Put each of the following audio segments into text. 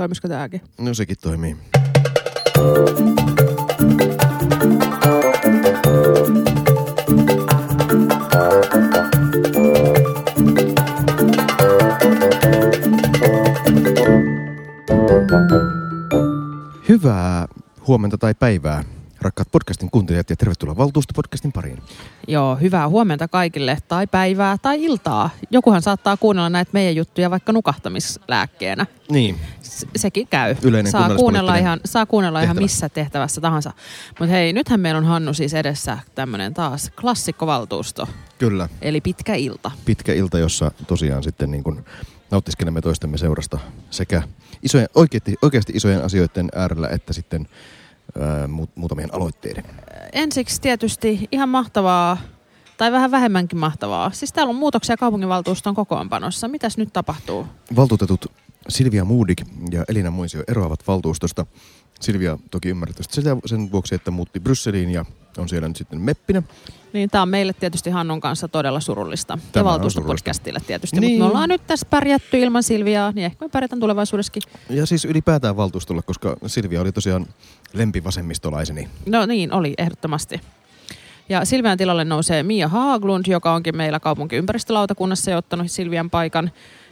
Toimisiko tämäkin? No sekin toimii. Hyvää huomenta tai päivää, rakkaat podcastin kuuntelijat ja tervetuloa Valtuustopodcastin pariin. Joo, hyvää huomenta kaikille, tai päivää, tai iltaa. Jokuhan saattaa kuunnella näitä meidän juttuja vaikka nukahtamislääkkeenä. Niin, S- sekin käy. Yleinen saa kuunnella, ihan, saa kuunnella ihan tehtävä. missä tehtävässä tahansa. Mutta hei, nythän meillä on Hannu siis edessä tämmöinen taas klassikkovaltuusto, kyllä. eli pitkä ilta. Pitkä ilta, jossa tosiaan sitten niin kuin nauttiskelemme toistemme seurasta sekä isojen, oikeasti, oikeasti isojen asioiden äärellä että sitten muutamien aloitteiden. Ensiksi tietysti ihan mahtavaa, tai vähän vähemmänkin mahtavaa. Siis täällä on muutoksia kaupunginvaltuuston kokoonpanossa. Mitäs nyt tapahtuu? Valtuutetut Silvia Moodik ja Elina Muisio eroavat valtuustosta. Silvia toki sitä sen vuoksi, että muutti Brysseliin ja on siellä nyt sitten meppinä. Niin, tämä on meille tietysti Hannun kanssa todella surullista. Tämä ja valtuustopodcastille tietysti. Niin. Mutta me ollaan nyt tässä pärjätty ilman Silviaa, niin ehkä me pärjätään tulevaisuudessakin. Ja siis ylipäätään valtuustolla, koska Silvia oli tosiaan lempivasemmistolaiseni. No niin, oli ehdottomasti. Ja Silvian tilalle nousee Mia Haaglund, joka onkin meillä kaupunkiympäristölautakunnassa jo ottanut Silvian paikan.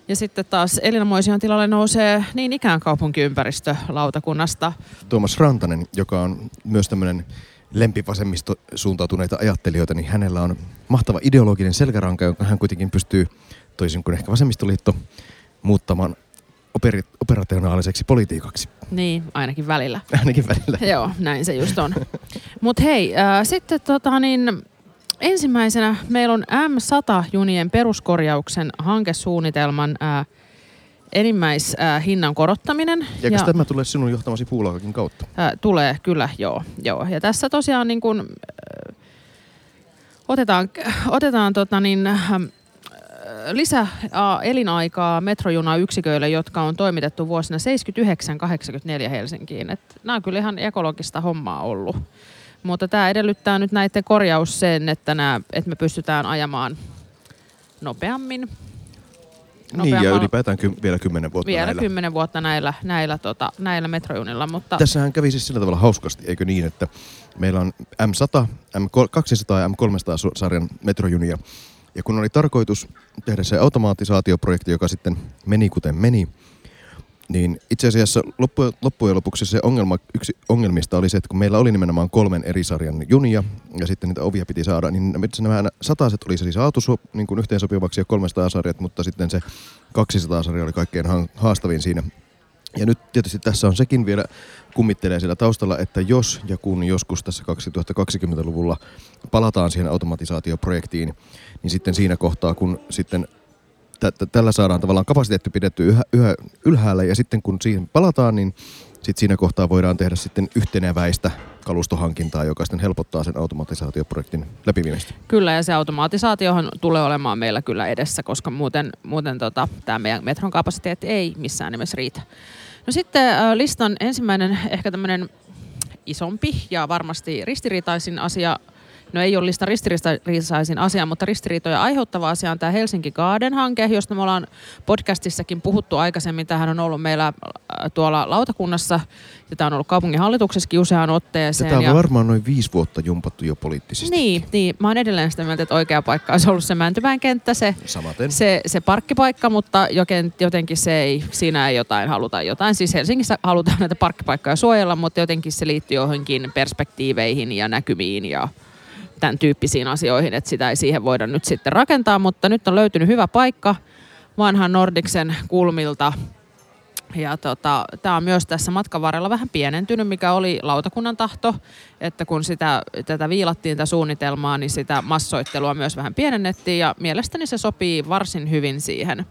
Ja sitten taas Elina Moision tilalle nousee niin ikään kaupunkiympäristölautakunnasta. Tuomas Rantanen, joka on myös tämmöinen lempivasemmisto suuntautuneita ajattelijoita, niin hänellä on mahtava ideologinen selkäranka, jonka hän kuitenkin pystyy, toisin kuin ehkä vasemmistoliitto, muuttamaan operi- operationaaliseksi politiikaksi. Niin, ainakin välillä. Ainakin välillä. Joo, näin se just on. Mutta hei, äh, sitten tota niin, ensimmäisenä meillä on M100-junien peruskorjauksen hankesuunnitelman äh, enimmäishinnan hinnan korottaminen. Ja, ja tämä tulee sinun johtamasi puulaukakin kautta? Äh, tulee, kyllä, joo, joo. Ja tässä tosiaan niin kun, äh, otetaan, otetaan tota niin, äh, lisä elinaikaa metrojunayksiköille, jotka on toimitettu vuosina 79-84 Helsinkiin. Et nämä on kyllä ihan ekologista hommaa ollut. Mutta tämä edellyttää nyt näiden korjaus sen, että, nämä, että me pystytään ajamaan nopeammin. Niin, ja ylipäätään ky- vielä kymmenen vuotta vielä näillä. kymmenen vuotta näillä, näillä, tota, näillä metrojunilla. Mutta Tässähän kävi siis sillä tavalla hauskasti, eikö niin, että meillä on M100, M200 ja M300-sarjan metrojunia. Ja kun oli tarkoitus tehdä se automaatisaatioprojekti, joka sitten meni kuten meni, niin itse asiassa loppujen, loppujen lopuksi se ongelma, yksi ongelmista oli se, että kun meillä oli nimenomaan kolmen eri sarjan junia ja sitten niitä ovia piti saada, niin nämä sataset oli siis saatu niin kuin yhteensopivaksi ja 300 sarjat, mutta sitten se 200 sarja oli kaikkein ha- haastavin siinä. Ja nyt tietysti tässä on sekin vielä kummittelee siellä taustalla, että jos ja kun joskus tässä 2020-luvulla palataan siihen automatisaatioprojektiin, niin sitten siinä kohtaa, kun sitten tä- tä- tällä saadaan tavallaan kapasiteetti pidetty yhä, yhä ylhäällä ja sitten kun siihen palataan, niin sitten siinä kohtaa voidaan tehdä sitten yhteneväistä kalustohankintaa, joka sitten helpottaa sen automatisaatioprojektin läpiviemistä. Kyllä, ja se automatisaatiohan tulee olemaan meillä kyllä edessä, koska muuten, muuten tota, tämä meidän metron kapasiteetti ei missään nimessä riitä. No sitten listan ensimmäinen ehkä tämmöinen isompi ja varmasti ristiriitaisin asia, no ei ole lista ristiriitaisin asia, mutta ristiriitoja aiheuttava asia on tämä Helsinki Garden-hanke, josta me ollaan podcastissakin puhuttu aikaisemmin. Tähän on ollut meillä äh, tuolla lautakunnassa, ja tämä on ollut kaupunginhallituksessakin useaan otteeseen. Tätä ja- on varmaan noin viisi vuotta jumpattu jo poliittisesti. niin, niin, mä oon edelleen sitä mieltä, että oikea paikka olisi ollut se Mäntypään kenttä, se, Samaten. se, se parkkipaikka, mutta joken, jotenkin se ei, siinä ei jotain haluta jotain. Siis Helsingissä halutaan näitä parkkipaikkoja suojella, mutta jotenkin se liittyy johonkin perspektiiveihin ja näkymiin ja tämän tyyppisiin asioihin, että sitä ei siihen voida nyt sitten rakentaa, mutta nyt on löytynyt hyvä paikka vanhan Nordiksen kulmilta. Ja tota, tämä on myös tässä matkan varrella vähän pienentynyt, mikä oli lautakunnan tahto, että kun sitä, tätä viilattiin tätä suunnitelmaa, niin sitä massoittelua myös vähän pienennettiin ja mielestäni se sopii varsin hyvin siihen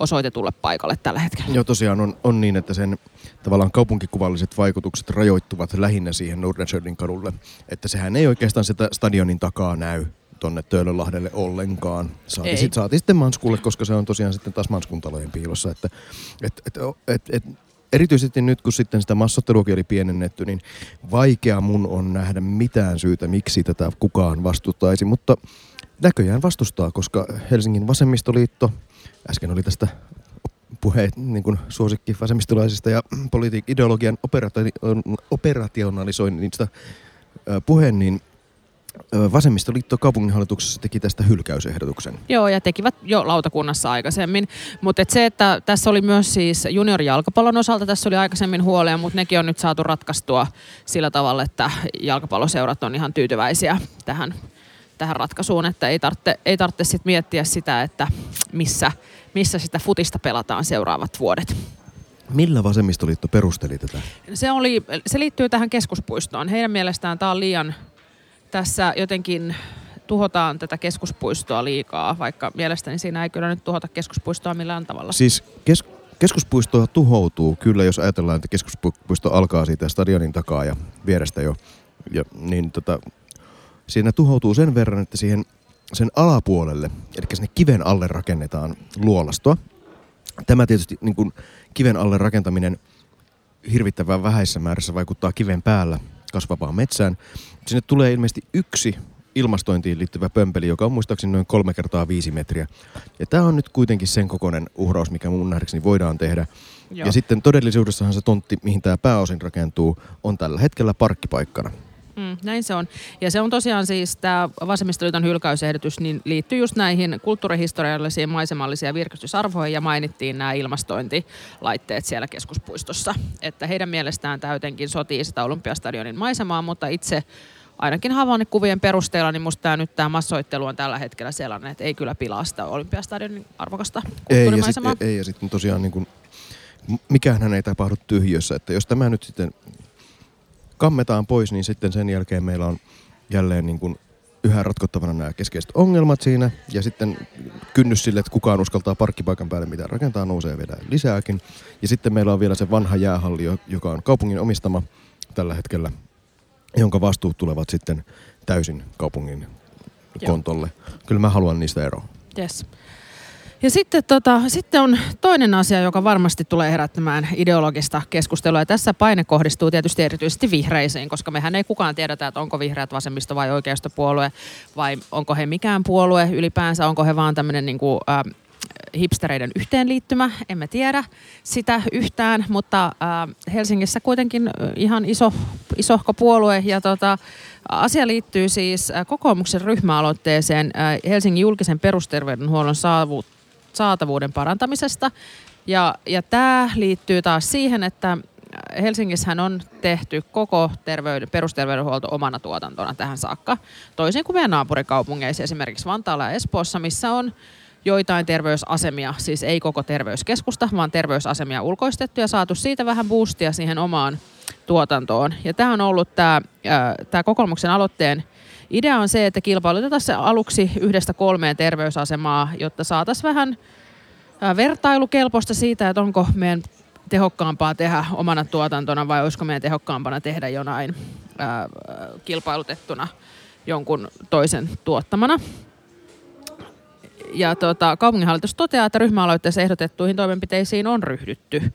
osoitetulle paikalle tällä hetkellä. Joo, tosiaan on, on niin, että sen tavallaan kaupunkikuvalliset vaikutukset rajoittuvat lähinnä siihen Nordenskjöldin kadulle. Että sehän ei oikeastaan sitä stadionin takaa näy tonne Töölönlahdelle ollenkaan. Saati, sit, saati sitten Manskulle, koska se on tosiaan sitten taas Manskun talojen piilossa. Että, et, et, et, et, erityisesti nyt, kun sitten sitä massotteluakin oli pienennetty, niin vaikea mun on nähdä mitään syytä, miksi tätä kukaan vastustaisi. Mutta näköjään vastustaa, koska Helsingin vasemmistoliitto, äsken oli tästä puheet niin kuin suosikki vasemmistolaisista ja politiik ideologian operati- operationalisoinnista puheen, niin Vasemmistoliitto kaupunginhallituksessa teki tästä hylkäysehdotuksen. Joo, ja tekivät jo lautakunnassa aikaisemmin. Mutta et se, että tässä oli myös siis juniorijalkapallon osalta, tässä oli aikaisemmin huolia, mutta nekin on nyt saatu ratkaistua sillä tavalla, että jalkapalloseurat on ihan tyytyväisiä tähän, tähän ratkaisuun, että ei tarvitse, ei tarvitse sit miettiä sitä, että missä, missä sitä futista pelataan seuraavat vuodet. Millä vasemmistoliitto perusteli tätä? Se, oli, se liittyy tähän keskuspuistoon. Heidän mielestään tämä on liian, tässä jotenkin tuhotaan tätä keskuspuistoa liikaa, vaikka mielestäni siinä ei kyllä nyt tuhota keskuspuistoa millään tavalla. Siis kes- keskuspuisto tuhoutuu kyllä, jos ajatellaan, että keskuspuisto alkaa siitä stadionin takaa ja vierestä jo. Ja, niin tota, siinä tuhoutuu sen verran, että siihen sen alapuolelle, eli sinne kiven alle rakennetaan luolastoa. Tämä tietysti niin kuin kiven alle rakentaminen hirvittävän vähäisessä määrässä vaikuttaa kiven päällä kasvavaan metsään. Sinne tulee ilmeisesti yksi ilmastointiin liittyvä pömpeli, joka on muistaakseni noin kolme kertaa viisi metriä. Ja tämä on nyt kuitenkin sen kokoinen uhraus, mikä mun nähdäkseni voidaan tehdä. Joo. Ja sitten todellisuudessahan se tontti, mihin tämä pääosin rakentuu, on tällä hetkellä parkkipaikkana. Mm, näin se on. Ja se on tosiaan siis tämä vasemmistoliiton hylkäysehdotus niin liittyy just näihin kulttuurihistoriallisiin maisemallisiin ja virkistysarvoihin ja mainittiin nämä ilmastointilaitteet siellä keskuspuistossa. Että heidän mielestään tämä jotenkin sotii sitä Olympiastadionin maisemaa, mutta itse ainakin havainnekuvien perusteella, niin musta tämä nyt tämä massoittelu on tällä hetkellä sellainen, että ei kyllä pilaa sitä Olympiastadionin arvokasta kulttuurimaisemaa. ei, ja sitten tosiaan niin kuin, mikään ei tapahdu tyhjössä. Että jos tämä nyt sitten kammetaan pois, niin sitten sen jälkeen meillä on jälleen niin kuin yhä ratkottavana nämä keskeiset ongelmat siinä. Ja sitten kynnys sille, että kukaan uskaltaa parkkipaikan päälle mitä rakentaa, nousee vielä lisääkin. Ja sitten meillä on vielä se vanha jäähalli, jo- joka on kaupungin omistama tällä hetkellä, jonka vastuut tulevat sitten täysin kaupungin Joo. kontolle. Kyllä mä haluan niistä eroa. Yes. Ja sitten, tota, sitten on toinen asia, joka varmasti tulee herättämään ideologista keskustelua. Ja tässä paine kohdistuu tietysti erityisesti vihreisiin, koska mehän ei kukaan tiedetä, että onko vihreät vasemmisto vai oikeistopuolue, vai onko he mikään puolue ylipäänsä, onko he vaan tämmöinen niin kuin, äh, hipstereiden yhteenliittymä, emme tiedä sitä yhtään, mutta Helsingissä kuitenkin ihan iso, isohko puolue ja tota, asia liittyy siis kokoomuksen ryhmäaloitteeseen Helsingin julkisen perusterveydenhuollon saavu, saatavuuden parantamisesta. Ja, ja tämä liittyy taas siihen, että Helsingissähän on tehty koko terveyden, perusterveydenhuolto omana tuotantona tähän saakka. Toisin kuin meidän naapurikaupungeissa, esimerkiksi Vantaalla ja Espoossa, missä on joitain terveysasemia, siis ei koko terveyskeskusta, vaan terveysasemia ulkoistettu ja saatu siitä vähän boostia siihen omaan tuotantoon. Ja tämä on ollut tämä, tämä kokoomuksen aloitteen idea on se, että kilpailutetaan se aluksi yhdestä kolmeen terveysasemaa, jotta saataisiin vähän vertailukelpoista siitä, että onko meidän tehokkaampaa tehdä omana tuotantona vai olisiko meidän tehokkaampana tehdä jonain ää, kilpailutettuna jonkun toisen tuottamana. Ja tota, kaupunginhallitus toteaa, että ryhmäaloitteessa ehdotettuihin toimenpiteisiin on ryhdytty.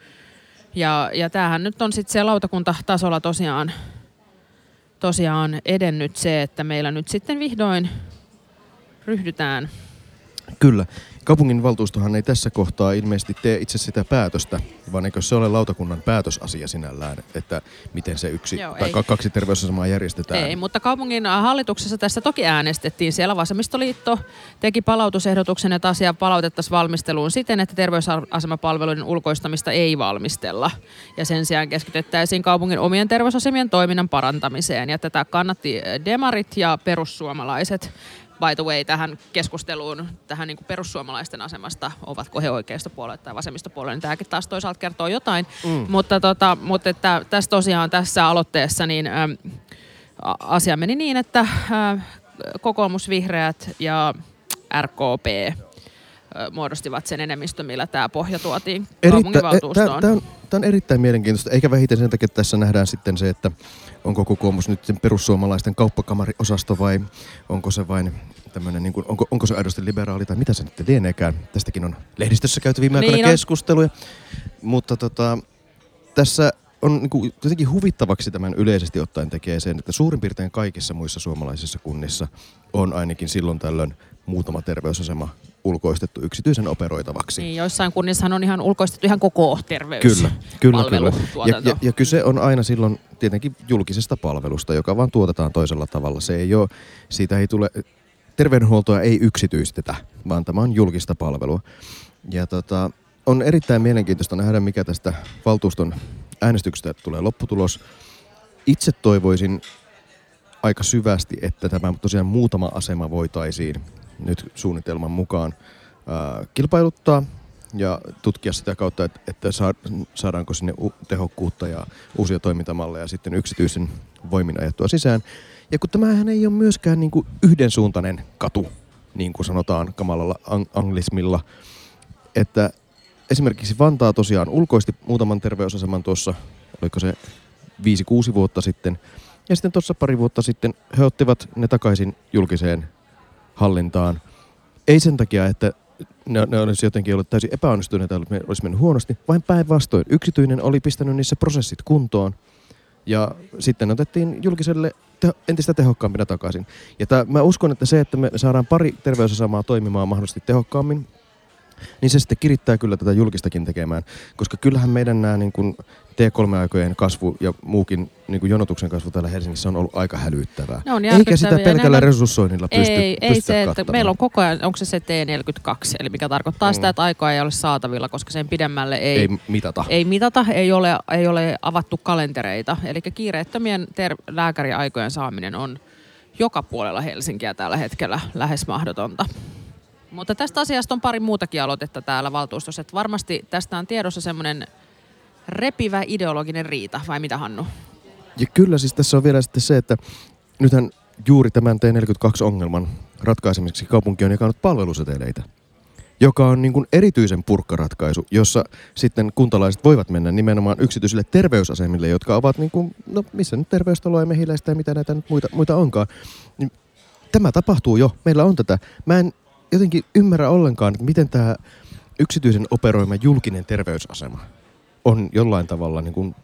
Ja, ja tämähän nyt on sitten se lautakuntatasolla tosiaan, tosiaan edennyt se, että meillä nyt sitten vihdoin ryhdytään Kyllä. Kaupungin valtuustohan ei tässä kohtaa ilmeisesti tee itse sitä päätöstä, vaan eikö se ole lautakunnan päätösasia sinällään, että miten se yksi Joo, tai ei. ka- kaksi terveysasemaa järjestetään. Ei, mutta kaupungin hallituksessa tässä toki äänestettiin. Siellä vasemmistoliitto teki palautusehdotuksen, että asia palautettaisiin valmisteluun siten, että terveysasemapalveluiden ulkoistamista ei valmistella. Ja sen sijaan keskityttäisiin kaupungin omien terveysasemien toiminnan parantamiseen. Ja tätä kannatti demarit ja perussuomalaiset. By the way, tähän keskusteluun, tähän niin kuin perussuomalaisten asemasta, ovatko he oikeistopuolue tai vasemmistopuolue, niin tämäkin taas toisaalta kertoo jotain. Mm. Mutta, tota, mutta että tässä tosiaan tässä aloitteessa niin a- asia meni niin, että äh, kokoomus, vihreät ja RKP äh, muodostivat sen enemmistön, millä tämä pohja tuotiin kaupunginvaltuustoon. Tämä on, tää on erittäin mielenkiintoista, eikä vähiten sen takia, että tässä nähdään sitten se, että onko kokoomus nyt sen perussuomalaisten kauppakamari-osasto vai onko se vain tämmöinen, niin kuin, onko, onko se aidosti liberaali tai mitä se nyt lieneekään. Tästäkin on lehdistössä käyty viime aikoina Niin keskusteluja, mutta tota, tässä on niin kuin, jotenkin huvittavaksi tämän yleisesti ottaen tekee sen, että suurin piirtein kaikissa muissa suomalaisissa kunnissa on ainakin silloin tällöin muutama terveysasema ulkoistettu yksityisen operoitavaksi. Niin, joissain kunnissahan on ihan ulkoistettu ihan koko terveys. Kyllä, kyllä, kyllä. Ja, ja, ja kyse on aina silloin tietenkin julkisesta palvelusta, joka vaan tuotetaan toisella tavalla. Se ei ole, siitä ei tule, terveydenhuoltoa ei yksityistetä, vaan tämä on julkista palvelua. Ja tota, on erittäin mielenkiintoista nähdä, mikä tästä valtuuston äänestyksestä tulee lopputulos. Itse toivoisin aika syvästi, että tämä tosiaan muutama asema voitaisiin nyt suunnitelman mukaan kilpailuttaa ja tutkia sitä kautta, että, että saa- saadaanko sinne tehokkuutta ja uusia toimintamalleja sitten yksityisen voimin ajettua sisään. Ja kun tämähän ei ole myöskään niin kuin yhdensuuntainen katu, niin kuin sanotaan kamalalla ang- anglismilla, että esimerkiksi Vantaa tosiaan ulkoisti muutaman terveysaseman tuossa, oliko se 5-6 vuotta sitten, ja sitten tuossa pari vuotta sitten he ottivat ne takaisin julkiseen hallintaan. Ei sen takia, että ne, ne olisi jotenkin ollut täysin epäonnistuneita, että olisi mennyt huonosti, vain päinvastoin. Yksityinen oli pistänyt niissä prosessit kuntoon ja sitten otettiin julkiselle te- entistä tehokkaampina takaisin. Ja tää, mä uskon, että se, että me saadaan pari terveysasemaa toimimaan mahdollisesti tehokkaammin, niin se sitten kirittää kyllä tätä julkistakin tekemään. Koska kyllähän meidän nämä niin kuin T3-aikojen kasvu ja muukin niin kuin jonotuksen kasvu täällä Helsingissä on ollut aika hälyttävää. Ne on Eikä sitä pelkällä Ne resurssoinnilla pysty, ei, ei se, että kattamaan. meillä on koko ajan, onko se se T42, eli mikä tarkoittaa Mm. sitä, että aikaa ei ole saatavilla, koska sen pidemmälle ei, ei mitata. ei mitata, ei ole, ei ole avattu kalentereita. Eli kiireettömien ter- lääkäriaikojen saaminen on joka puolella Helsinkiä tällä hetkellä lähes mahdotonta. Mutta tästä asiasta on pari muutakin aloitetta täällä valtuustossa. Että varmasti tästä on tiedossa semmoinen repivä ideologinen riita, vai mitä Hannu? Ja kyllä siis tässä on vielä sitten se, että nythän juuri tämän T42-ongelman ratkaisemiseksi kaupunki on jakanut palveluseteleitä, joka on niin kuin erityisen purkkaratkaisu, jossa sitten kuntalaiset voivat mennä nimenomaan yksityisille terveysasemille, jotka ovat niin kuin, no missä nyt terveystaloa ja mehiläistä ja mitä näitä nyt muita, muita onkaan. Niin tämä tapahtuu jo, meillä on tätä. Mä en jotenkin ymmärrä ollenkaan, että miten tämä yksityisen operoima julkinen terveysasema on jollain tavalla niin kuin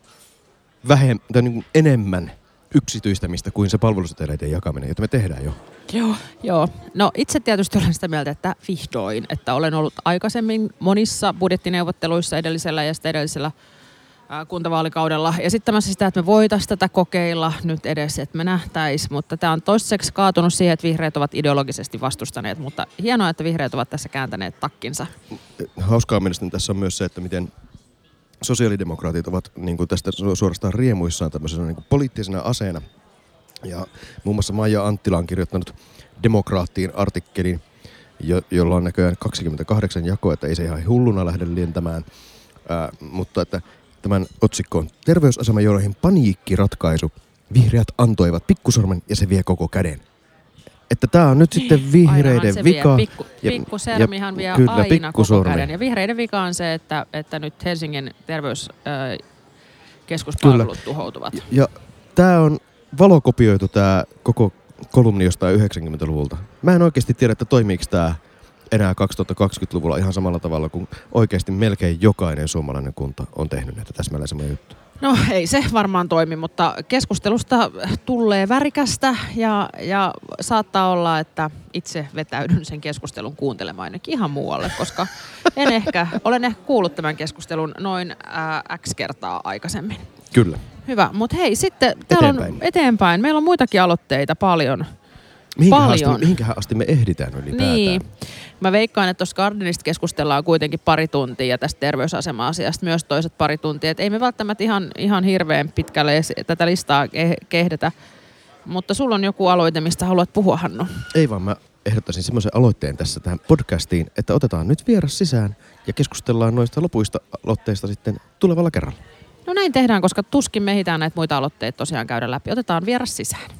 vähem, tai niin kuin enemmän yksityistämistä kuin se palveluseteleiden jakaminen, jota me tehdään jo. Joo. Joo. No itse tietysti olen sitä mieltä, että vihdoin, että olen ollut aikaisemmin monissa budjettineuvotteluissa edellisellä ja sitten edellisellä kuntavaalikaudella esittämässä sitä, että me voitaisiin tätä kokeilla nyt edes, että me nähtäisiin, mutta tämä on toistaiseksi kaatunut siihen, että vihreät ovat ideologisesti vastustaneet, mutta hienoa, että vihreät ovat tässä kääntäneet takkinsa. Hauskaa mielestäni tässä on myös se, että miten sosiaalidemokraatit ovat niin kuin tästä su- suorastaan riemuissaan tämmöisenä niin kuin poliittisena aseena. Ja muun muassa Maija Anttila on kirjoittanut demokraattiin artikkelin, jo- jolla on näköjään 28 jakoa, että ei se ihan hulluna lähde lentämään. Ää, mutta että tämän otsikko on terveysasema, joihin paniikkiratkaisu. Vihreät antoivat pikkusormen ja se vie koko käden. Että tämä on nyt sitten Ainahan vihreiden se vika. Vie. Pikku, ja- pikku vie kyllä, aina koko käden. Ja vihreiden vika on se, että, että nyt Helsingin terveyskeskuspalvelut tuhoutuvat. Ja, ja tämä on valokopioitu tämä koko kolumni jostain 90-luvulta. Mä en oikeasti tiedä, että toimiiko tämä enää 2020-luvulla ihan samalla tavalla kuin oikeasti melkein jokainen suomalainen kunta on tehnyt näitä täsmälleen samoja juttuja. No ei se varmaan toimi, mutta keskustelusta tulee värikästä ja, ja saattaa olla, että itse vetäydyn sen keskustelun kuuntelemaan ainakin ihan muualle, koska en ehkä, olen ehkä kuullut tämän keskustelun noin ää, X kertaa aikaisemmin. Kyllä. Hyvä, mutta hei sitten täällä Eteenpäin. on eteenpäin. Meillä on muitakin aloitteita paljon. Mihinkähän asti, Paljon. mihinkähän asti me ehditään ylipäätään? Niin. Mä veikkaan, että tuossa Gardenista keskustellaan kuitenkin pari tuntia ja tästä terveysasema-asiasta myös toiset pari tuntia. Et ei me välttämättä ihan, ihan hirveän pitkälle tätä listaa ke- kehdetä. Mutta sulla on joku aloite, mistä haluat puhua, Hannu. Ei vaan mä ehdottaisin semmoisen aloitteen tässä tähän podcastiin, että otetaan nyt vieras sisään ja keskustellaan noista lopuista aloitteista sitten tulevalla kerralla. No näin tehdään, koska tuskin me ehditään näitä muita aloitteita tosiaan käydä läpi. Otetaan vieras sisään.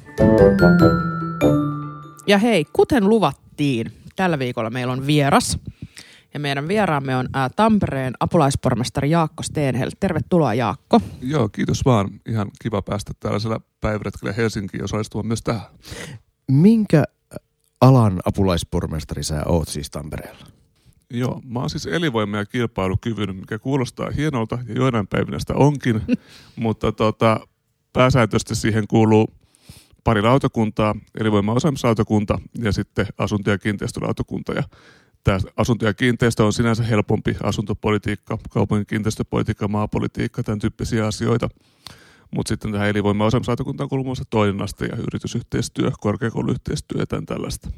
Ja hei, kuten luvattiin, tällä viikolla meillä on vieras. Ja meidän vieraamme on ää, Tampereen apulaispormestari Jaakko Steenhel. Tervetuloa Jaakko. Joo, kiitos vaan. Ihan kiva päästä tällaisella päiväretkellä Helsinkiin osallistumaan myös tähän. Minkä alan apulaispormestari sä oot siis Tampereella? Joo, mä oon siis elinvoima- ja kilpailukyvyn, mikä kuulostaa hienolta ja joinain päivinä sitä onkin, mutta tota, pääsääntöisesti siihen kuuluu pari lautakuntaa, elinvoima- osaamislautakunta ja sitten asunto- ja kiinteistölautakunta. Ja Tämä asunto ja kiinteistö on sinänsä helpompi asuntopolitiikka, kaupungin kiinteistöpolitiikka, maapolitiikka, tämän tyyppisiä asioita. Mutta sitten tähän elinvoima osaamislautakuntaan kuuluu muassa toinen aste ja yritysyhteistyö, korkeakouluyhteistyö ja tämän tällaista.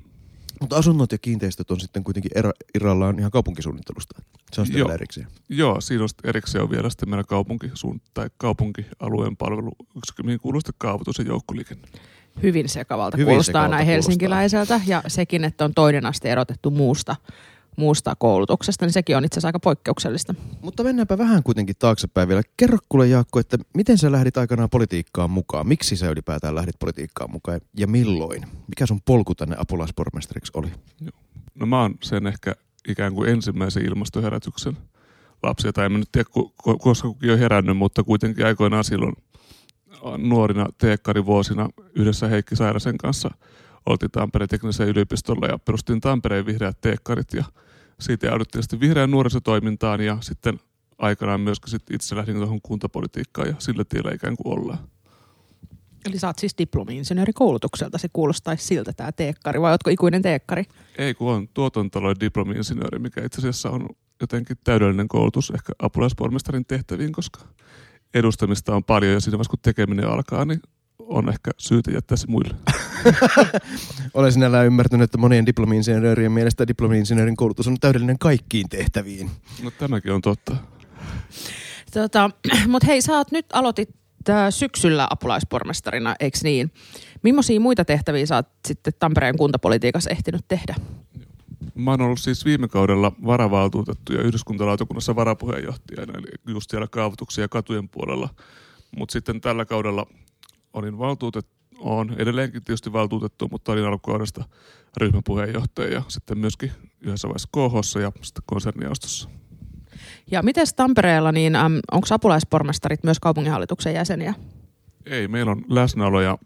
Mutta asunnot ja kiinteistöt on sitten kuitenkin ero, irrallaan ihan kaupunkisuunnittelusta. Se on sitten Joo. erikseen. Joo, siinä on sitten erikseen on vielä sitten meillä kaupunki, tai kaupunkialueen palveluyksikkö, mihin kuuluu sitten kaavoitus ja joukkoliikenne. Hyvin sekavalta Hyvin kuulostaa sekavalta näin kuulostaa. helsinkiläiseltä. Ja sekin, että on toinen aste erotettu muusta, muusta koulutuksesta, niin sekin on itse asiassa aika poikkeuksellista. Mutta mennäänpä vähän kuitenkin taaksepäin vielä. Kerro kuule Jaakko, että miten sä lähdit aikanaan politiikkaan mukaan? Miksi sä ylipäätään lähdit politiikkaan mukaan ja milloin? Mikä sun polku tänne apulaispormestariksi oli? No mä oon sen ehkä ikään kuin ensimmäisen ilmastoherätyksen lapsia, tai en mä nyt tiedä, ku- ku- koska kukin on herännyt, mutta kuitenkin aikoinaan silloin nuorina teekkarivuosina yhdessä Heikki Sairasen kanssa oltiin Tampereen teknisellä yliopistolla ja perustin Tampereen vihreät teekkarit ja siitä jouduttiin sitten vihreän nuorisotoimintaan ja sitten aikanaan myöskin sit itse lähdin tuohon kuntapolitiikkaan ja sillä tiellä ikään kuin ollaan. Eli sä oot siis diplomi-insinöörikoulutukselta, se kuulostaisi siltä tämä teekkari, vai ootko ikuinen teekkari? Ei kun on tuotantotalouden diplomi-insinööri, mikä itse asiassa on jotenkin täydellinen koulutus ehkä apulaispormestarin tehtäviin, koska edustamista on paljon ja siinä vaiheessa kun tekeminen alkaa, niin on ehkä syytä jättää se muille. Olen sinällään ymmärtänyt, että monien diplomi-insinöörien mielestä diplomi-insinöörin koulutus on täydellinen kaikkiin tehtäviin. No tämäkin on totta. Tota, Mutta hei, sä oot nyt aloitit äh, syksyllä apulaispormestarina, eikö niin? Millaisia muita tehtäviä sä oot sitten Tampereen kuntapolitiikassa ehtinyt tehdä? Mä oon ollut siis viime kaudella varavaltuutettu ja yhdyskuntalautakunnassa varapuheenjohtajana, eli just siellä kaavoituksia ja katujen puolella. Mutta sitten tällä kaudella olin valtuutettu, on edelleenkin tietysti valtuutettu, mutta olin alkukaudesta ryhmäpuheenjohtaja ja sitten myöskin yhdessä vaiheessa KH ja sitten konserniaustossa. Ja miten Tampereella, niin äm, onko apulaispormestarit myös kaupunginhallituksen jäseniä? Ei, meillä on läsnäolo ja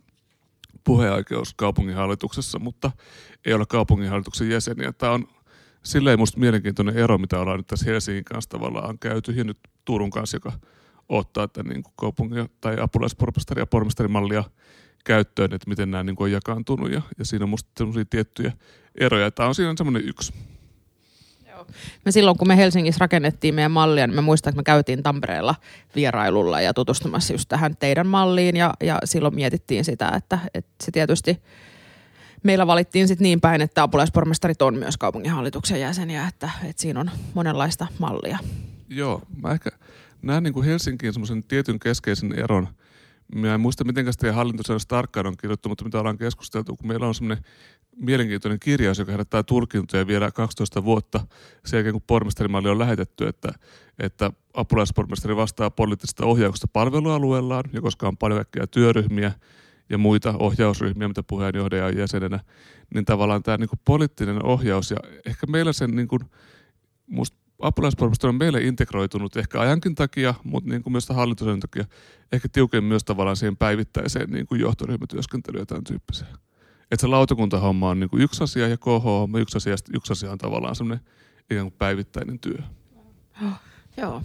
puheoikeus kaupunginhallituksessa, mutta ei ole kaupunginhallituksen jäseniä. Tämä on silleen musta mielenkiintoinen ero, mitä ollaan nyt tässä Helsingin kanssa tavallaan käyty ja nyt Turun kanssa, joka ottaa tämän niin kuin kaupungin tai apulaispormestari- ja pormestarimallia käyttöön, että miten nämä niin kuin on jakaantunut ja, ja siinä on musta sellaisia tiettyjä eroja. Tämä on siinä semmoinen yksi. Me silloin, kun me Helsingissä rakennettiin meidän mallia, niin mä muistan, että me käytiin Tampereella vierailulla ja tutustumassa just tähän teidän malliin. Ja, ja silloin mietittiin sitä, että, että se tietysti meillä valittiin sitten niin päin, että apulaispormestarit on myös kaupunginhallituksen jäseniä, että, että siinä on monenlaista mallia. Joo, mä ehkä näen niin kuin Helsinkiin semmoisen tietyn keskeisen eron. Mä en muista, miten teidän hallintosäännössä tarkkaan on kirjoittu, mutta mitä ollaan keskusteltu, kun meillä on semmoinen mielenkiintoinen kirjaus, joka herättää tulkintoja vielä 12 vuotta. Sen jälkeen, kun pormestarimalli on lähetetty, että, että apulaispormestari vastaa poliittisesta ohjauksesta palvelualueellaan, ja koska on paljon kaikkia työryhmiä ja muita ohjausryhmiä, mitä puheenjohtaja on jäsenenä, niin tavallaan tämä niin kuin poliittinen ohjaus, ja ehkä meillä sen niin kuin, musta apulaispormestari on meille integroitunut ehkä ajankin takia, mutta niin kuin myös hallituksen takia ehkä tiukemmin myös tavallaan siihen päivittäiseen niin kuin johtoryhmätyöskentelyyn ja tämän typpiseen. Että se lautakuntahomma on niin kuin yksi asia ja KH-homma yksi asia, yksi asia on tavallaan semmoinen ikään kuin päivittäinen työ. Joo,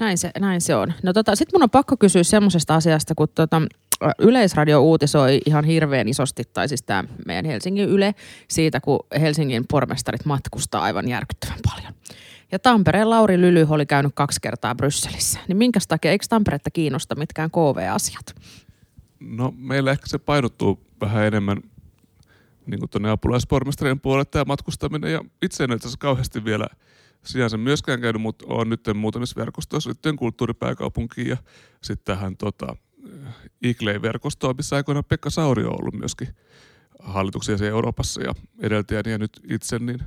näin se, näin se on. No tota, sitten mun on pakko kysyä semmoisesta asiasta, kun tota, ä, Yleisradio uutisoi ihan hirveän isosti, tai siis tämä meidän Helsingin Yle, siitä kun Helsingin pormestarit matkustaa aivan järkyttävän paljon. Ja Tampereen Lauri Lyly oli käynyt kaksi kertaa Brysselissä. Niin minkä takia, eikö Tamperetta kiinnosta mitkään KV-asiat? No meillä ehkä se painottuu vähän enemmän niin kuin tuonne apulaispormestarien puolelle tämä matkustaminen. Ja itse en itse asiassa kauheasti vielä sinänsä myöskään käynyt, mutta olen nyt muutamissa verkostoissa liittyen kulttuuripääkaupunkiin ja sitten tähän tota, ICLEI-verkostoon, missä aikoinaan Pekka Sauri on ollut myöskin hallituksia Euroopassa ja edeltäjäni ja nyt itse, niin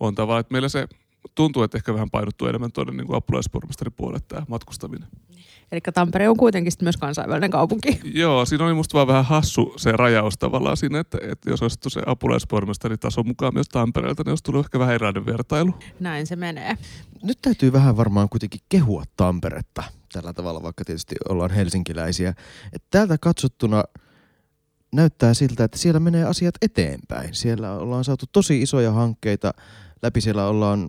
on tavallaan, että meillä se tuntuu, että ehkä vähän painottuu enemmän tuonne niin kuin apulaispormestarin puolelle tämä matkustaminen. Eli Tampere on kuitenkin sit myös kansainvälinen kaupunki. Joo, siinä oli musta vaan vähän hassu se rajaus tavallaan siinä, että, että jos olisi se apulaispormestaritaso mukaan myös Tampereelta, niin olisi tullut ehkä vähän erilainen vertailu. Näin se menee. Nyt täytyy vähän varmaan kuitenkin kehua Tamperetta tällä tavalla, vaikka tietysti ollaan helsinkiläisiä. Et täältä katsottuna näyttää siltä, että siellä menee asiat eteenpäin. Siellä ollaan saatu tosi isoja hankkeita läpi siellä ollaan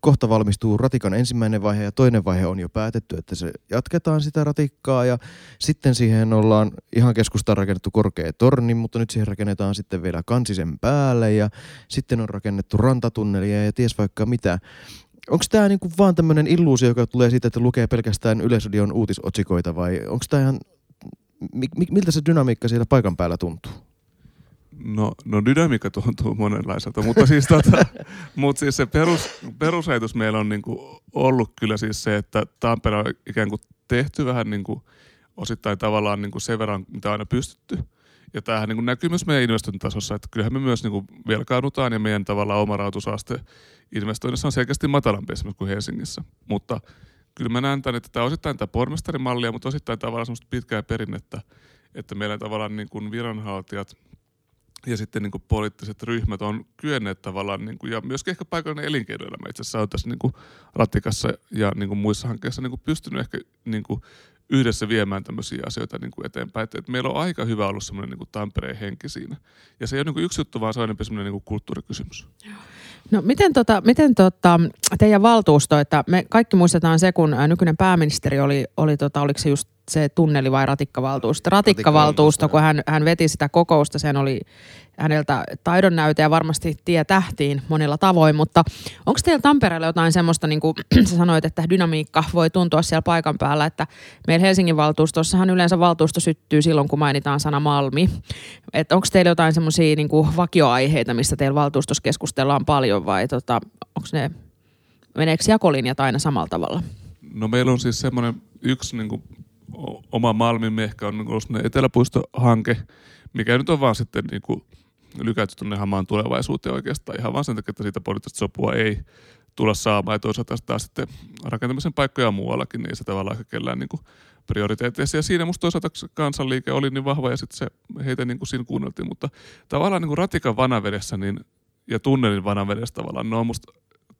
kohta valmistuu ratikan ensimmäinen vaihe ja toinen vaihe on jo päätetty, että se jatketaan sitä ratikkaa ja sitten siihen ollaan ihan keskustaan rakennettu korkea torni, mutta nyt siihen rakennetaan sitten vielä kansisen päälle ja sitten on rakennettu rantatunnelia ja ties vaikka mitä. Onko tämä niinku vaan tämmöinen illuusio, joka tulee siitä, että lukee pelkästään Yleisradion uutisotsikoita vai onko tämä ihan, miltä se dynamiikka siellä paikan päällä tuntuu? No, no dynamiikka tuntuu monenlaiselta, mutta siis, tota, mutta siis se perus, perusajatus meillä on niinku ollut kyllä siis se, että Tampere on ikään kuin tehty vähän niinku osittain tavallaan niinku sen verran, mitä on aina pystytty. Ja tämähän niinku näkyy myös meidän investointitasossa, että kyllähän me myös niinku velkaudutaan ja meidän tavallaan oma rahoitusaste investoinnissa on selkeästi matalampi esimerkiksi kuin Helsingissä. Mutta kyllä mä näen tämän, että tämä osittain tämä pormestarimallia, mutta osittain tavallaan semmoista pitkää perinnettä, että meillä tavallaan niin kuin viranhaltijat – ja sitten niin kuin poliittiset ryhmät on kyenneet tavallaan, niin kuin, ja myöskin ehkä paikallinen elinkeinoelämä itse asiassa on tässä niin kuin ratikassa ja niin kuin muissa hankkeissa niin kuin pystynyt ehkä niin kuin yhdessä viemään tämmöisiä asioita niin kuin eteenpäin. Et, et meillä on aika hyvä ollut semmoinen niin Tampereen henki siinä. Ja se ei ole niin kuin yksi juttu, vaan se on enemmän semmoinen niin kuin kulttuurikysymys. No miten, tota, miten tota, teidän valtuusto, että me kaikki muistetaan se, kun nykyinen pääministeri oli, oli tota, oliko se just se tunneli vai ratikkavaltuusto? Ratikkavaltuusto, kun hän, hän veti sitä kokousta, sen oli häneltä taidonnäyte ja varmasti tie tähtiin monilla tavoin, mutta onko teillä Tampereella jotain semmoista, niin kuin sä sanoit, että dynamiikka voi tuntua siellä paikan päällä, että meillä Helsingin valtuustossahan yleensä valtuusto syttyy silloin, kun mainitaan sana Malmi. Että onko teillä jotain semmoisia niin vakioaiheita, mistä teillä valtuustossa keskustellaan paljon vai tota, onko ne, meneekö jakolinjat aina samalla tavalla? No meillä on siis semmoinen yksi niin kuin oma Malmimme ehkä on niin ollut eteläpuistohanke, mikä nyt on vaan sitten niin kuin lykätty tuonne hamaan tulevaisuuteen oikeastaan ihan vaan sen takia, että siitä poliittista sopua ei tulla saamaan. Ja toisaalta taas sitten rakentamisen paikkoja muuallakin, niin ei se tavallaan ehkä kellään niin prioriteeteissa. Ja siinä musta toisaalta kansanliike oli niin vahva ja sitten se heitä niin kuin siinä kuunneltiin. Mutta tavallaan niin kuin ratikan vanavedessä niin, ja tunnelin vanavedessä tavallaan, ne on musta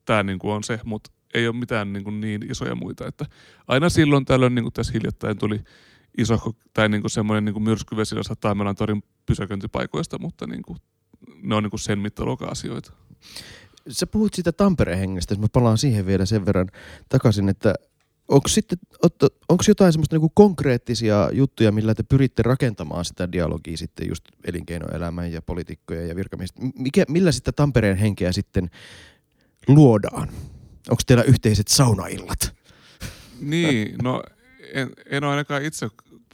tämä niin kuin on se, mutta ei ole mitään niin, kuin niin isoja muita. Että aina silloin tällöin, niin kuin tässä hiljattain tuli iso tai niin kuin semmoinen niin kuin myrskyvesi Taimelan torin pysäköintipaikoista, mutta niin kuin, ne on niin kuin sen mittaluokan asioita. Sä puhut siitä Tampereen hengestä, mä palaan siihen vielä sen verran takaisin, että onko sitten, onko jotain semmoista niin konkreettisia juttuja, millä te pyritte rakentamaan sitä dialogia sitten just elinkeinoelämän ja poliitikkojen ja virkamiesten, mikä, millä sitä Tampereen henkeä sitten luodaan? Onko teillä yhteiset saunaillat? Niin, no en, en ole ainakaan itse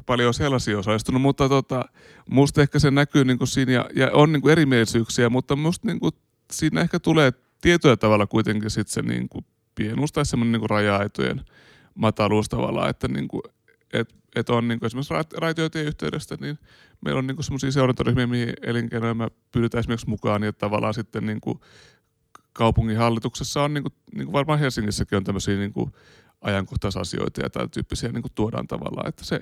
paljon sellaisia osallistunut, mutta tota, musta ehkä se näkyy niin kuin siinä ja, ja on niin kuin erimielisyyksiä, mutta musta niin kuin siinä ehkä tulee tietyllä tavalla kuitenkin sit se niin kuin pienuus tai semmoinen niin raja-aitojen mataluus tavallaan, että niin kuin, et, et on niin kuin esimerkiksi raitioitien yhteydestä, niin meillä on niin semmoisia seurantaryhmiä, mihin elinkeinoja pyydetään esimerkiksi mukaan, niin että tavallaan sitten niin kuin kaupungin hallituksessa on, niin kuin, niin kuin varmaan Helsingissäkin on tämmöisiä niin kuin ajankohtaisasioita ja tämän tyyppisiä niin kuin tuodaan tavallaan. Että se,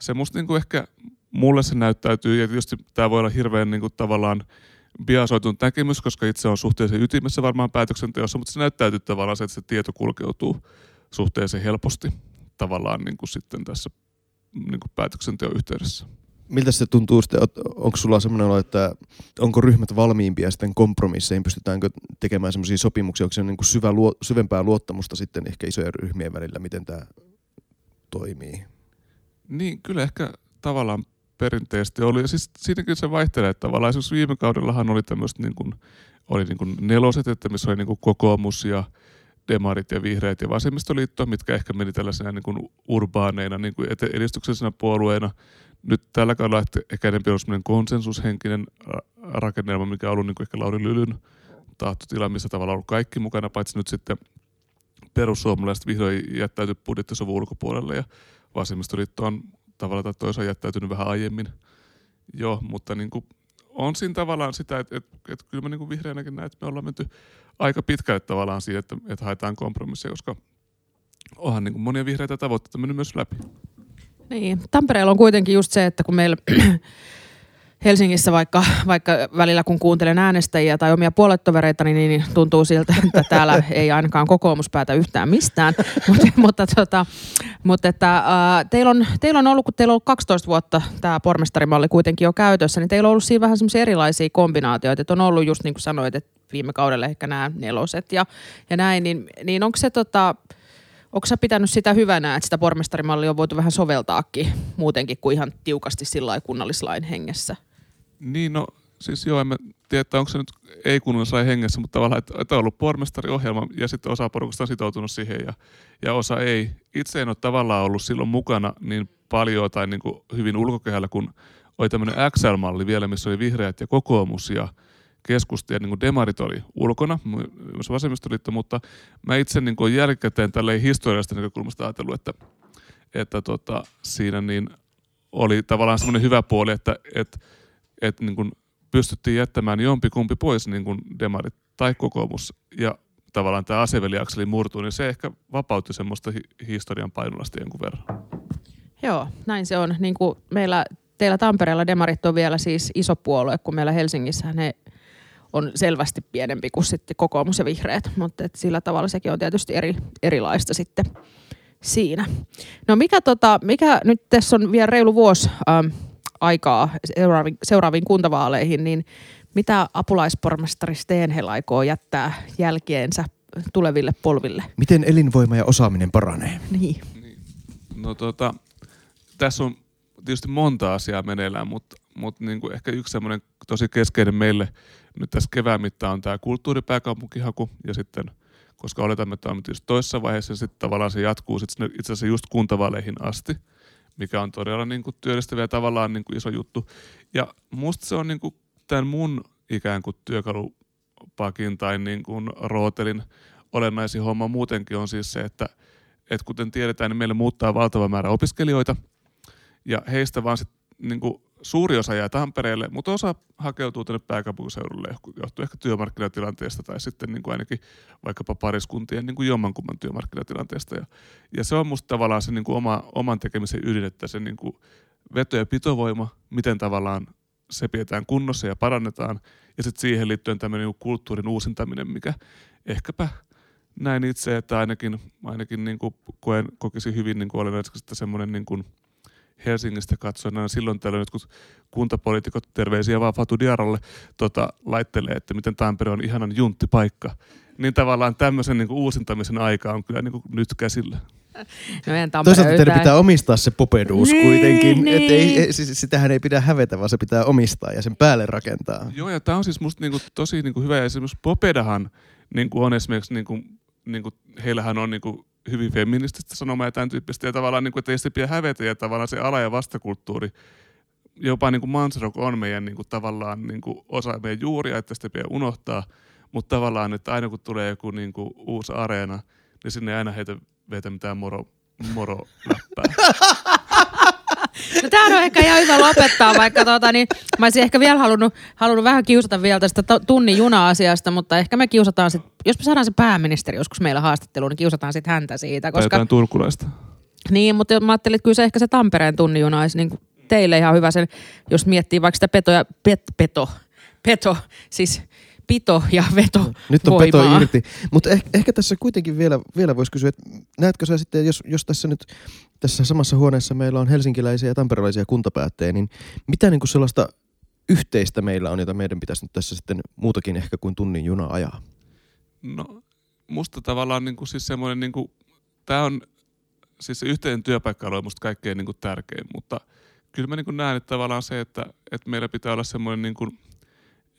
se musta niin kuin ehkä mulle se näyttäytyy, ja tietysti tämä voi olla hirveän niin kuin tavallaan biasoitunut näkemys, koska itse on suhteellisen ytimessä varmaan päätöksenteossa, mutta se näyttäytyy tavallaan se, että se tieto kulkeutuu suhteellisen helposti tavallaan niin kuin sitten tässä niin kuin päätöksenteon yhteydessä. Miltä se tuntuu sitten, onko sulla semmoinen olo, että onko ryhmät valmiimpia sitten kompromisseihin, pystytäänkö tekemään semmoisia sopimuksia, onko se niin kuin syvä, syvempää luottamusta sitten ehkä isojen ryhmien välillä, miten tämä toimii? Niin, kyllä ehkä tavallaan perinteisesti oli. Ja siis siinäkin se vaihtelee, että tavallaan esimerkiksi viime kaudellahan oli tämmöistä niin kuin, oli niin kuin neloset, että missä oli niin kuin kokoomus ja demarit ja vihreät ja vasemmistoliitto, mitkä ehkä meni tällaisena niin kuin urbaaneina niin kuin edistyksellisenä puolueena nyt tällä kaudella ehkä enemmän on semmoinen konsensushenkinen rakennelma, mikä on ollut niin kuin ehkä Lauri Lylyn tahtotila, missä tavallaan on ollut kaikki mukana, paitsi nyt sitten perussuomalaiset vihdoin jättäytyi budjettisovun ulkopuolelle ja vasemmistoliitto on tavallaan tai toisaalta jättäytynyt vähän aiemmin. Joo, mutta niin kuin on siinä tavallaan sitä, että, että, että kyllä mä niin kuin vihreänäkin näen, että me ollaan menty aika pitkälle tavallaan siihen, että, että haetaan kompromisseja, koska onhan niin kuin monia vihreitä tavoitteita mennyt myös läpi. Niin, Tampereella on kuitenkin just se, että kun meillä Helsingissä vaikka, vaikka välillä kun kuuntelen äänestäjiä tai omia puolettovereita, niin, niin tuntuu siltä, että täällä ei ainakaan kokoomus päätä yhtään mistään. mutta, mutta, tota, mutta että, äh, teillä, on, teillä on ollut, kun teillä on ollut 12 vuotta tämä pormestarimalli kuitenkin jo käytössä, niin teillä on ollut siinä vähän semmoisia erilaisia kombinaatioita. Että on ollut just niin kuin sanoit, että viime kaudella ehkä nämä neloset ja, ja näin, niin, niin onko se tota, Onko sä pitänyt sitä hyvänä, että sitä pormestarimallia on voitu vähän soveltaakin muutenkin kuin ihan tiukasti sillä kunnallislain hengessä? Niin, no siis joo, en mä tiedä, onko se nyt ei kunnallislain hengessä, mutta tavallaan, että, että on ollut pormestariohjelma ja sitten osa porukasta on sitoutunut siihen ja, ja osa ei. Itse en ole tavallaan ollut silloin mukana niin paljon tai niin kuin hyvin ulkokehällä, kun oli tämmöinen XL-malli vielä, missä oli vihreät ja kokoomus ja keskusta ja niin kuin demarit oli ulkona, myös vasemmistoliitto, mutta mä itse niin kuin jälkikäteen tälleen historiallisesta näkökulmasta ajatellut, että, että tota, siinä niin oli tavallaan semmoinen hyvä puoli, että, että, että niin kuin pystyttiin jättämään jompikumpi pois, niin kuin demarit tai kokoomus, ja tavallaan tämä aseveliakseli murtuu, niin se ehkä vapautti semmoista hi- historian painolasta jonkun verran. Joo, näin se on. Niin kuin meillä, teillä Tampereella demarit on vielä siis iso puolue, kun meillä Helsingissä ne on selvästi pienempi kuin sitten kokoomus ja vihreät, mutta et sillä tavalla sekin on tietysti eri, erilaista sitten siinä. No mikä, tota, mikä nyt tässä on vielä reilu vuosi ähm, aikaa seuraaviin, seuraaviin kuntavaaleihin, niin mitä apulaispormestari Steenhel aikoo jättää jälkeensä tuleville polville? Miten elinvoima ja osaaminen paranee? Niin. No tota, tässä on tietysti monta asiaa meneillään, mutta, mutta niin kuin ehkä yksi semmoinen tosi keskeinen meille nyt tässä kevään mittaan on tämä kulttuuripääkaupunkihaku ja sitten koska oletamme, että on tietysti toisessa vaiheessa, sitten tavallaan se jatkuu sitten itse asiassa just kuntavaaleihin asti, mikä on todella niin kuin työllistävä ja tavallaan niin kuin iso juttu. Ja musta se on niin kuin tämän mun ikään kuin työkalupakin tai niin kuin rootelin olennaisin homma muutenkin on siis se, että, että kuten tiedetään, niin meillä muuttaa valtava määrä opiskelijoita ja heistä vaan sitten niin kuin suuri osa jää Tampereelle, mutta osa hakeutuu tänne pääkaupunkiseudulle, johtuu ehkä työmarkkinatilanteesta tai sitten niin kuin ainakin vaikkapa pariskuntien niin kuin jommankumman työmarkkinatilanteesta. Ja, ja se on musta tavallaan se niin kuin oma, oman tekemisen ydin, että se niin kuin veto- ja pitovoima, miten tavallaan se pidetään kunnossa ja parannetaan. Ja sitten siihen liittyen tämmöinen niin kulttuurin uusintaminen, mikä ehkäpä näin itse, että ainakin, ainakin niin kuin koen, kokisin hyvin niin kuin olennaisesti semmoinen niin kuin – Helsingistä katsoen aina silloin tällöin jotkut kuntapoliitikot, terveisiä vaan Fatu Diaralle, tota, laittelee, että miten Tampere on ihanan junttipaikka. Niin tavallaan tämmöisen niin kuin uusintamisen aika on kyllä niin kuin nyt käsillä. No Toisaalta teidän pitää omistaa se popeduus niin, kuitenkin. Niin. Et ei, ei, siis sitähän ei pidä hävetä, vaan se pitää omistaa ja sen päälle rakentaa. Joo, ja tämä on siis musta niinku tosi niinku hyvä. Ja esimerkiksi Popedahan niinku on esimerkiksi, niinku, niinku, heillähän on niinku hyvin feminististä sanomaa ja tämän tyyppistä. Ja tavallaan, niin kuin, että ei sitä pidä hävetä ja tavallaan se ala- ja vastakulttuuri, jopa niin kuin Mansrock on meidän niin kuin, tavallaan niin kuin osa meidän juuria, että sitä pidä unohtaa. Mutta tavallaan, että aina kun tulee joku niin kuin, uusi areena, niin sinne ei aina heitä vetä mitään moro, moro läppää. No tämähän on ehkä ihan hyvä lopettaa, vaikka tota, niin, mä olisin ehkä vielä halunnut, halunnut vähän kiusata vielä tästä tunnin juna-asiasta, mutta ehkä me kiusataan sit, jos me saadaan se pääministeri joskus meillä haastatteluun, niin kiusataan sitten häntä siitä. Koska... Tai turkulaista. Niin, mutta mä ajattelin, että kyllä se ehkä se Tampereen tunnin juna olisi niin teille ihan hyvä sen, jos miettii vaikka sitä petoja, pet, peto, peto, siis pito ja veto Nyt on voimaa. peto irti. Mutta ehkä, ehkä tässä kuitenkin vielä, vielä voisi kysyä, että näetkö sä sitten, jos, jos tässä nyt tässä samassa huoneessa meillä on helsinkiläisiä ja tamperelaisia kuntapäättäjiä, niin mitä niin kuin sellaista yhteistä meillä on, jota meidän pitäisi nyt tässä sitten muutakin ehkä kuin tunnin juna ajaa? No musta tavallaan niin kuin siis semmoinen, niin kuin, tämä on siis se yhteinen työpaikka on musta kaikkein niin kuin tärkein, mutta kyllä mä niin kuin näen, että tavallaan se, että, että meillä pitää olla semmoinen niin kuin,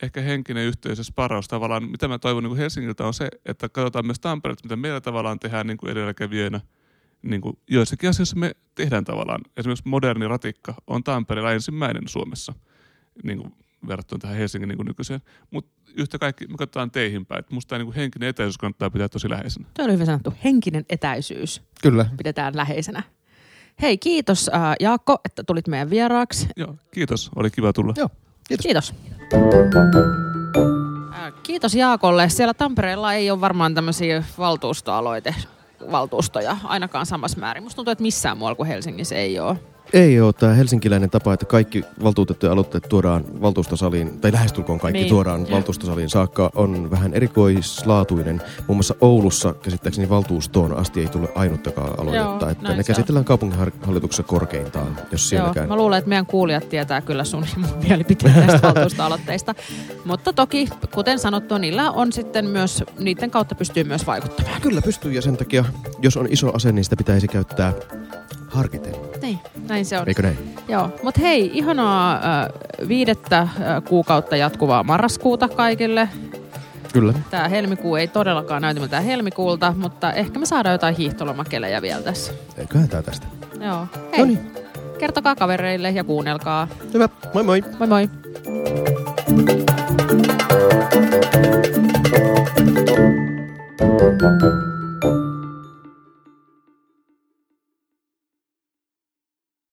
ehkä henkinen yhteys ja sparaus tavallaan, mitä mä toivon niin kuin Helsingiltä on se, että katsotaan myös Tampereelta, mitä meillä tavallaan tehdään niin kuin edelläkävijöinä. Niin kuin joissakin asioissa me tehdään tavallaan. Esimerkiksi moderni ratikka on Tampereella ensimmäinen Suomessa niin kuin verrattuna tähän Helsingin niin kuin nykyiseen. Mutta yhtä kaikki me katsotaan teihin päin. Musta tämä niin henkinen etäisyys kannattaa pitää tosi läheisenä. Tuo oli hyvin sanottu. Henkinen etäisyys. Kyllä. Pidetään läheisenä. Hei, kiitos äh, Jaakko, että tulit meidän vieraaksi. Joo, kiitos. Oli kiva tulla. Joo, kiitos. Kiitos. Äh, kiitos Jaakolle. Siellä Tampereella ei ole varmaan tämmöisiä valtuustoaloite valtuustoja ainakaan samassa määrin. Musta tuntuu, että missään muualla kuin Helsingissä ei ole. Ei ole tämä helsinkiläinen tapa, että kaikki valtuutettujen aloitteet tuodaan valtuustosaliin, tai lähestulkoon kaikki Niin, tuodaan valtuustosaliin saakka, on vähän erikoislaatuinen. Muun muassa Oulussa käsittääkseni valtuustoon asti ei tule ainuttakaan aloitetta, Joo, että ne se on. käsitellään kaupunginhallituksessa korkeintaan, jos Joo, sielläkään. mä luulen, että meidän kuulijat tietää kyllä sun mielipiteen näistä valtuusto-aloitteista. Mutta toki, kuten sanottu, niillä on sitten myös, niiden kautta pystyy myös vaikuttamaan. Kyllä pystyy ja sen takia, jos on iso ase, niin sitä pitäisi käyttää harkiten. Niin, näin se on. Eikö näin? Joo, mutta hei, ihanaa äh, viidettä äh, kuukautta jatkuvaa marraskuuta kaikille. Kyllä. Tämä helmikuu ei todellakaan näytä mitään helmikuulta, mutta ehkä me saadaan jotain hiihtolomakelejä vielä tässä. Eiköhän tää tästä. Joo. Hei, Noniin. kertokaa kavereille ja kuunnelkaa. Hyvä, moi moi. Moi moi.